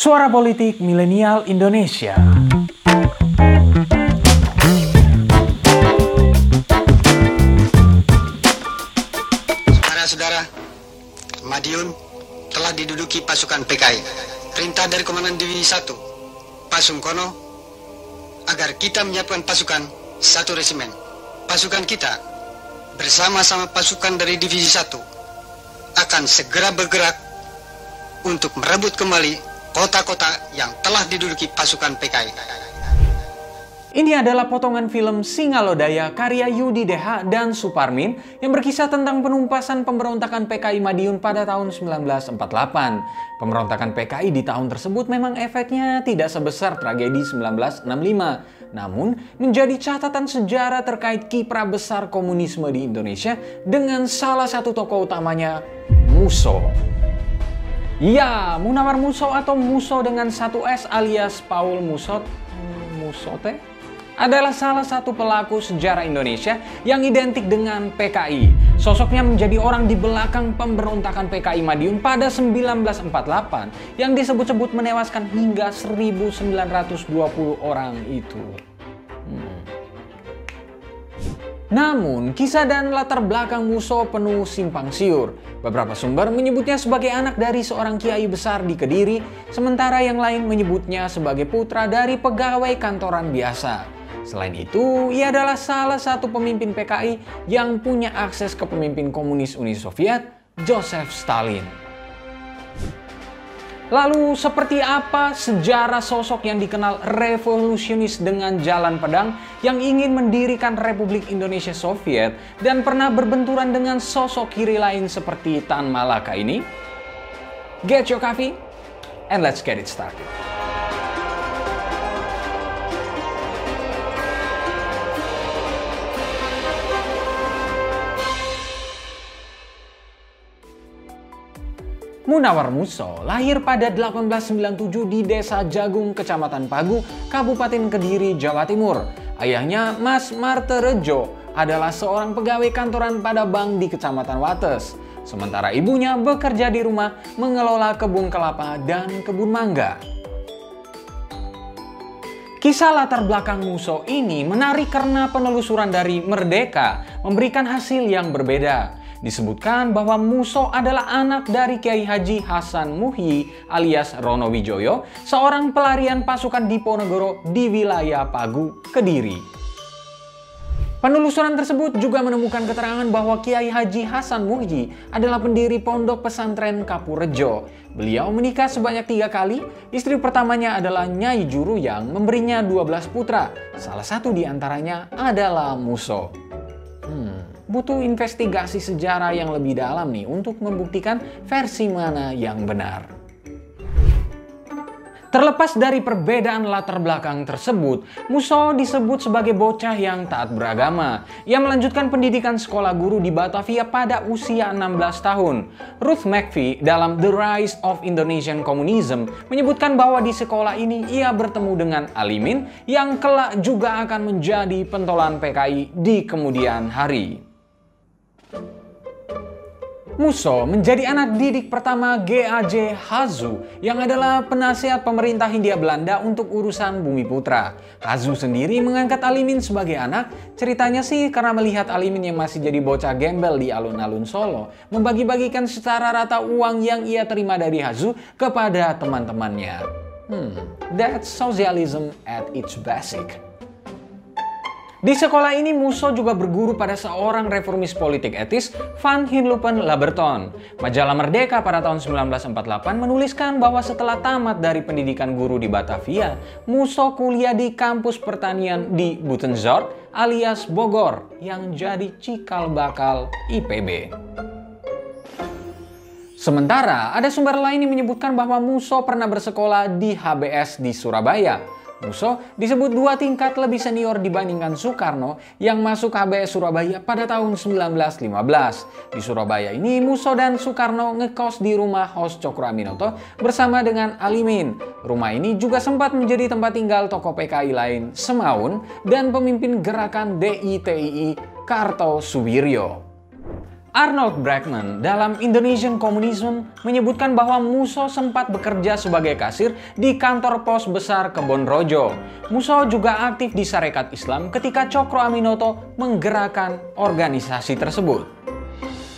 Suara Politik Milenial Indonesia. Saudara-saudara, Madiun telah diduduki pasukan PKI. Perintah dari Komandan Divisi 1, Pasungkono, agar kita menyiapkan pasukan satu resimen. Pasukan kita bersama-sama pasukan dari Divisi 1 akan segera bergerak untuk merebut kembali kota-kota yang telah diduduki pasukan PKI. Ini adalah potongan film Singalodaya karya Yudi Deha dan Suparmin yang berkisah tentang penumpasan pemberontakan PKI Madiun pada tahun 1948. Pemberontakan PKI di tahun tersebut memang efeknya tidak sebesar tragedi 1965, namun menjadi catatan sejarah terkait kiprah besar komunisme di Indonesia dengan salah satu tokoh utamanya Muso. Ya, Munawar Muso atau Muso dengan satu S alias Paul Musot. Musote? adalah salah satu pelaku sejarah Indonesia yang identik dengan PKI. Sosoknya menjadi orang di belakang pemberontakan PKI Madiun pada 1948 yang disebut-sebut menewaskan hingga 1920 orang itu. Hmm. Namun, kisah dan latar belakang Muso penuh simpang siur. Beberapa sumber menyebutnya sebagai anak dari seorang kiai besar di Kediri, sementara yang lain menyebutnya sebagai putra dari pegawai kantoran biasa. Selain itu, ia adalah salah satu pemimpin PKI yang punya akses ke pemimpin komunis Uni Soviet, Joseph Stalin. Lalu seperti apa sejarah sosok yang dikenal revolusionis dengan jalan pedang yang ingin mendirikan Republik Indonesia Soviet dan pernah berbenturan dengan sosok kiri lain seperti Tan Malaka ini? Get your coffee and let's get it started. Munawar Muso lahir pada 1897 di Desa Jagung, Kecamatan Pagu, Kabupaten Kediri, Jawa Timur. Ayahnya, Mas Marterejo, adalah seorang pegawai kantoran pada bank di Kecamatan Wates. Sementara ibunya bekerja di rumah mengelola kebun kelapa dan kebun mangga. Kisah latar belakang Muso ini menarik karena penelusuran dari Merdeka memberikan hasil yang berbeda disebutkan bahwa Muso adalah anak dari Kiai Haji Hasan Muhyi alias Rono Wijoyo, seorang pelarian pasukan Diponegoro di wilayah Pagu, Kediri. Penelusuran tersebut juga menemukan keterangan bahwa Kiai Haji Hasan Muhyi adalah pendiri pondok pesantren Kapurejo. Beliau menikah sebanyak tiga kali, istri pertamanya adalah Nyai Juru yang memberinya 12 putra. Salah satu di antaranya adalah Muso. Butuh investigasi sejarah yang lebih dalam nih untuk membuktikan versi mana yang benar. Terlepas dari perbedaan latar belakang tersebut, Muso disebut sebagai bocah yang taat beragama. Ia melanjutkan pendidikan sekolah guru di Batavia pada usia 16 tahun. Ruth McPhee dalam The Rise of Indonesian Communism menyebutkan bahwa di sekolah ini ia bertemu dengan Alimin yang kelak juga akan menjadi pentolan PKI di kemudian hari. Muso menjadi anak didik pertama GAJ Hazu yang adalah penasihat pemerintah Hindia Belanda untuk urusan Bumi Putra. Hazu sendiri mengangkat Alimin sebagai anak. Ceritanya sih karena melihat Alimin yang masih jadi bocah gembel di alun-alun Solo, membagi-bagikan secara rata uang yang ia terima dari Hazu kepada teman-temannya. Hmm, that's socialism at its basic. Di sekolah ini Muso juga berguru pada seorang reformis politik etis, Van Hinlupen Laberton. Majalah Merdeka pada tahun 1948 menuliskan bahwa setelah tamat dari pendidikan guru di Batavia, Muso kuliah di kampus pertanian di Butenzort alias Bogor yang jadi cikal bakal IPB. Sementara ada sumber lain yang menyebutkan bahwa Muso pernah bersekolah di HBS di Surabaya Muso disebut dua tingkat lebih senior dibandingkan Soekarno yang masuk HBS Surabaya pada tahun 1915. Di Surabaya ini Muso dan Soekarno ngekos di rumah Hos Cokro Aminoto bersama dengan Alimin. Rumah ini juga sempat menjadi tempat tinggal tokoh PKI lain Semaun dan pemimpin gerakan DITII Karto Suwiryo. Arnold Brackman dalam Indonesian Communism menyebutkan bahwa Muso sempat bekerja sebagai kasir di kantor pos besar Kebon Rojo. Muso juga aktif di Sarekat Islam ketika Cokro Aminoto menggerakkan organisasi tersebut.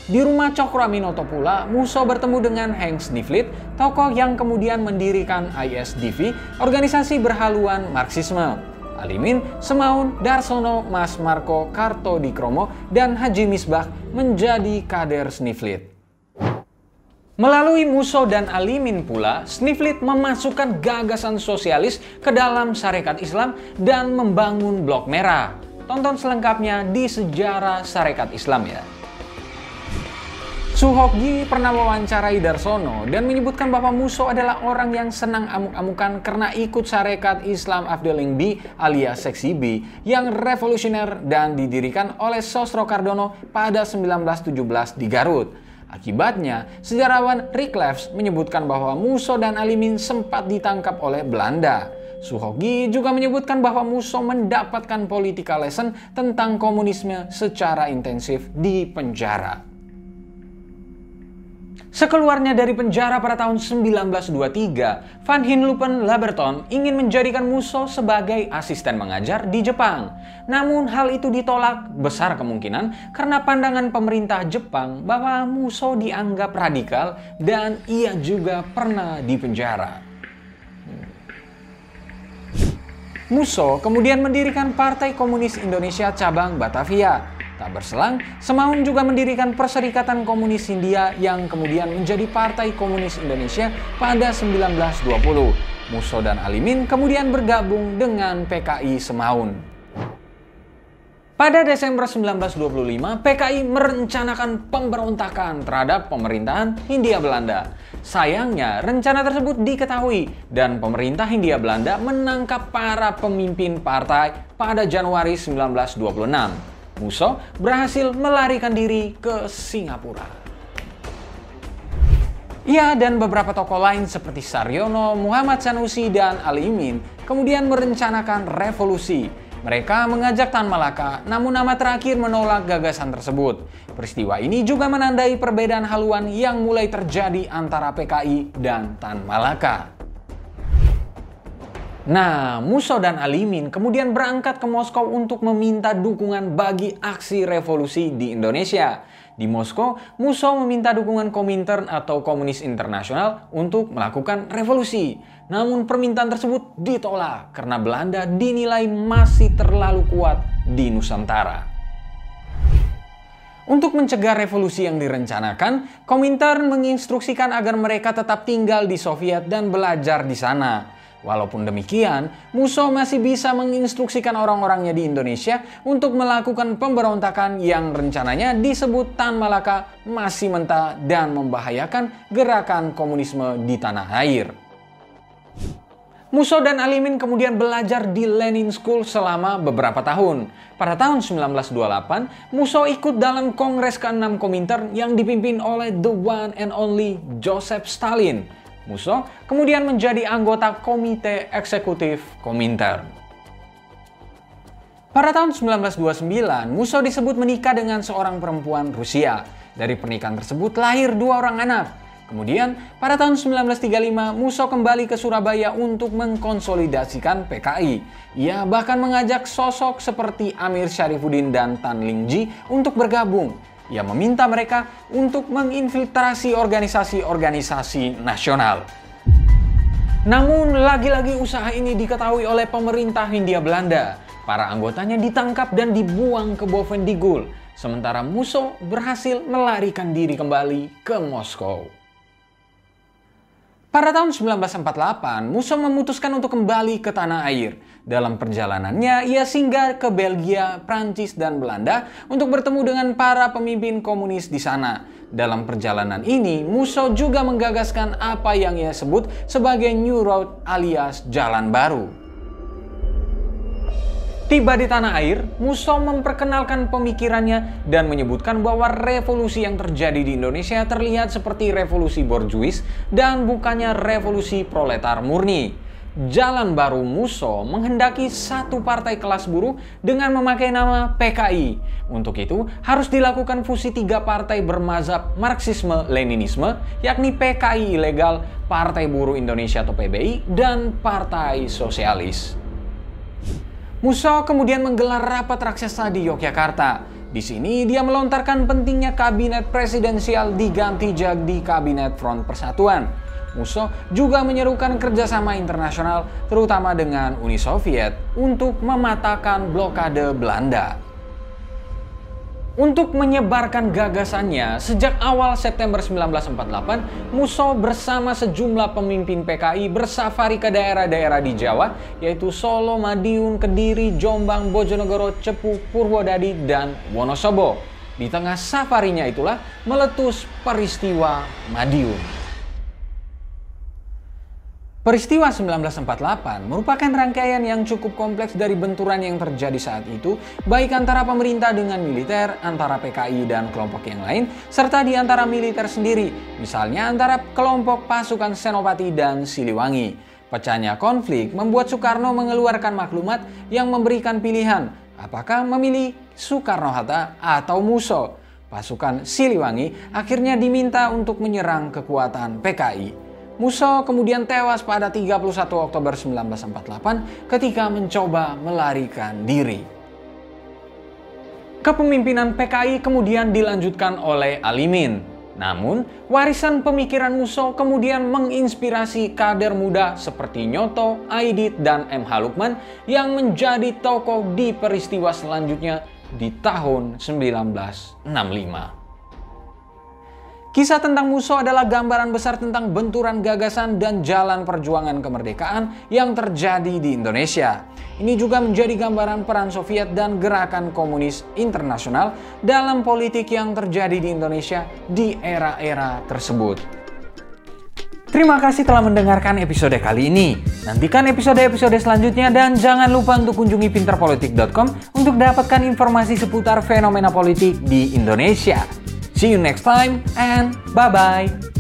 Di rumah Cokro Aminoto pula, Muso bertemu dengan Hank Sniflit, tokoh yang kemudian mendirikan ISDV, organisasi berhaluan Marxisme. Alimin, Semaun, Darsono, Mas Marco, Karto Dikromo, dan Haji Misbah menjadi kader Sniflit. Melalui Muso dan Alimin pula, Sniflit memasukkan gagasan sosialis ke dalam syarikat Islam dan membangun Blok Merah. Tonton selengkapnya di Sejarah Syarikat Islam ya. Suhokji pernah mewawancarai Darsono dan menyebutkan bahwa Muso adalah orang yang senang amuk-amukan karena ikut syarikat Islam Afdeling B alias Seksi B yang revolusioner dan didirikan oleh Sosro Cardono pada 1917 di Garut. Akibatnya, sejarawan Rick Lefs menyebutkan bahwa Muso dan Alimin sempat ditangkap oleh Belanda. Suhogi juga menyebutkan bahwa Muso mendapatkan political lesson tentang komunisme secara intensif di penjara. Sekeluarnya dari penjara pada tahun 1923, Van Hinlupen Laberton ingin menjadikan Musso sebagai asisten mengajar di Jepang. Namun hal itu ditolak besar kemungkinan karena pandangan pemerintah Jepang bahwa Musso dianggap radikal dan ia juga pernah dipenjara. Musso kemudian mendirikan Partai Komunis Indonesia cabang Batavia Tak berselang, Semaun juga mendirikan Perserikatan Komunis Hindia yang kemudian menjadi Partai Komunis Indonesia pada 1920. Muso dan Alimin kemudian bergabung dengan PKI Semaun. Pada Desember 1925, PKI merencanakan pemberontakan terhadap pemerintahan Hindia Belanda. Sayangnya, rencana tersebut diketahui dan pemerintah Hindia Belanda menangkap para pemimpin partai pada Januari 1926. Muso berhasil melarikan diri ke Singapura. Ia dan beberapa tokoh lain seperti Saryono, Muhammad Sanusi, dan Ali Imin kemudian merencanakan revolusi. Mereka mengajak Tan Malaka, namun nama terakhir menolak gagasan tersebut. Peristiwa ini juga menandai perbedaan haluan yang mulai terjadi antara PKI dan Tan Malaka. Nah, Muso dan Alimin kemudian berangkat ke Moskow untuk meminta dukungan bagi aksi revolusi di Indonesia. Di Moskow, Muso meminta dukungan Komintern atau Komunis Internasional untuk melakukan revolusi. Namun permintaan tersebut ditolak karena Belanda dinilai masih terlalu kuat di Nusantara. Untuk mencegah revolusi yang direncanakan, Komintern menginstruksikan agar mereka tetap tinggal di Soviet dan belajar di sana. Walaupun demikian, Musso masih bisa menginstruksikan orang-orangnya di Indonesia untuk melakukan pemberontakan yang rencananya disebut Tan Malaka masih mentah dan membahayakan gerakan komunisme di tanah air. Musso dan Alimin kemudian belajar di Lenin School selama beberapa tahun. Pada tahun 1928, Musso ikut dalam Kongres ke-6 Komintern yang dipimpin oleh the one and only Joseph Stalin Musso kemudian menjadi anggota Komite Eksekutif Komintern. Pada tahun 1929, Musso disebut menikah dengan seorang perempuan Rusia. Dari pernikahan tersebut lahir dua orang anak. Kemudian, pada tahun 1935, Musso kembali ke Surabaya untuk mengkonsolidasikan PKI. Ia bahkan mengajak sosok seperti Amir Syarifuddin dan Tan Lingji untuk bergabung ia meminta mereka untuk menginfiltrasi organisasi-organisasi nasional. Namun, lagi-lagi usaha ini diketahui oleh pemerintah Hindia Belanda. Para anggotanya ditangkap dan dibuang ke Bovendigul, sementara Musso berhasil melarikan diri kembali ke Moskow. Pada tahun 1948, Musso memutuskan untuk kembali ke tanah air. Dalam perjalanannya, ia singgah ke Belgia, Prancis, dan Belanda untuk bertemu dengan para pemimpin komunis di sana. Dalam perjalanan ini, Musso juga menggagaskan apa yang ia sebut sebagai New Road alias Jalan Baru. Tiba di tanah air, Musso memperkenalkan pemikirannya dan menyebutkan bahwa revolusi yang terjadi di Indonesia terlihat seperti revolusi borjuis dan bukannya revolusi proletar murni. Jalan Baru Muso menghendaki satu partai kelas buruh dengan memakai nama PKI. Untuk itu, harus dilakukan fusi tiga partai bermazhab Marxisme-Leninisme, yakni PKI Ilegal, Partai Buruh Indonesia atau PBI, dan Partai Sosialis. Muso kemudian menggelar rapat raksasa di Yogyakarta. Di sini dia melontarkan pentingnya kabinet presidensial diganti jadi kabinet Front Persatuan. Musso juga menyerukan kerjasama internasional terutama dengan Uni Soviet untuk mematahkan blokade Belanda. Untuk menyebarkan gagasannya, sejak awal September 1948, Musso bersama sejumlah pemimpin PKI bersafari ke daerah-daerah di Jawa, yaitu Solo, Madiun, Kediri, Jombang, Bojonegoro, Cepu, Purwodadi, dan Wonosobo. Di tengah safarinya itulah meletus peristiwa Madiun. Peristiwa 1948 merupakan rangkaian yang cukup kompleks dari benturan yang terjadi saat itu, baik antara pemerintah dengan militer, antara PKI dan kelompok yang lain, serta di antara militer sendiri, misalnya antara kelompok pasukan Senopati dan Siliwangi. Pecahnya konflik membuat Soekarno mengeluarkan maklumat yang memberikan pilihan, apakah memilih Soekarno-Hatta atau Muso. Pasukan Siliwangi akhirnya diminta untuk menyerang kekuatan PKI. Musso kemudian tewas pada 31 Oktober 1948 ketika mencoba melarikan diri. Kepemimpinan PKI kemudian dilanjutkan oleh Alimin. Namun, warisan pemikiran Musso kemudian menginspirasi kader muda seperti Nyoto, Aidit, dan M. Halukman yang menjadi tokoh di peristiwa selanjutnya di tahun 1965. Kisah tentang Muso adalah gambaran besar tentang benturan gagasan dan jalan perjuangan kemerdekaan yang terjadi di Indonesia. Ini juga menjadi gambaran peran Soviet dan gerakan komunis internasional dalam politik yang terjadi di Indonesia di era-era tersebut. Terima kasih telah mendengarkan episode kali ini. Nantikan episode-episode selanjutnya dan jangan lupa untuk kunjungi pinterpolitik.com untuk dapatkan informasi seputar fenomena politik di Indonesia. See you next time and bye bye.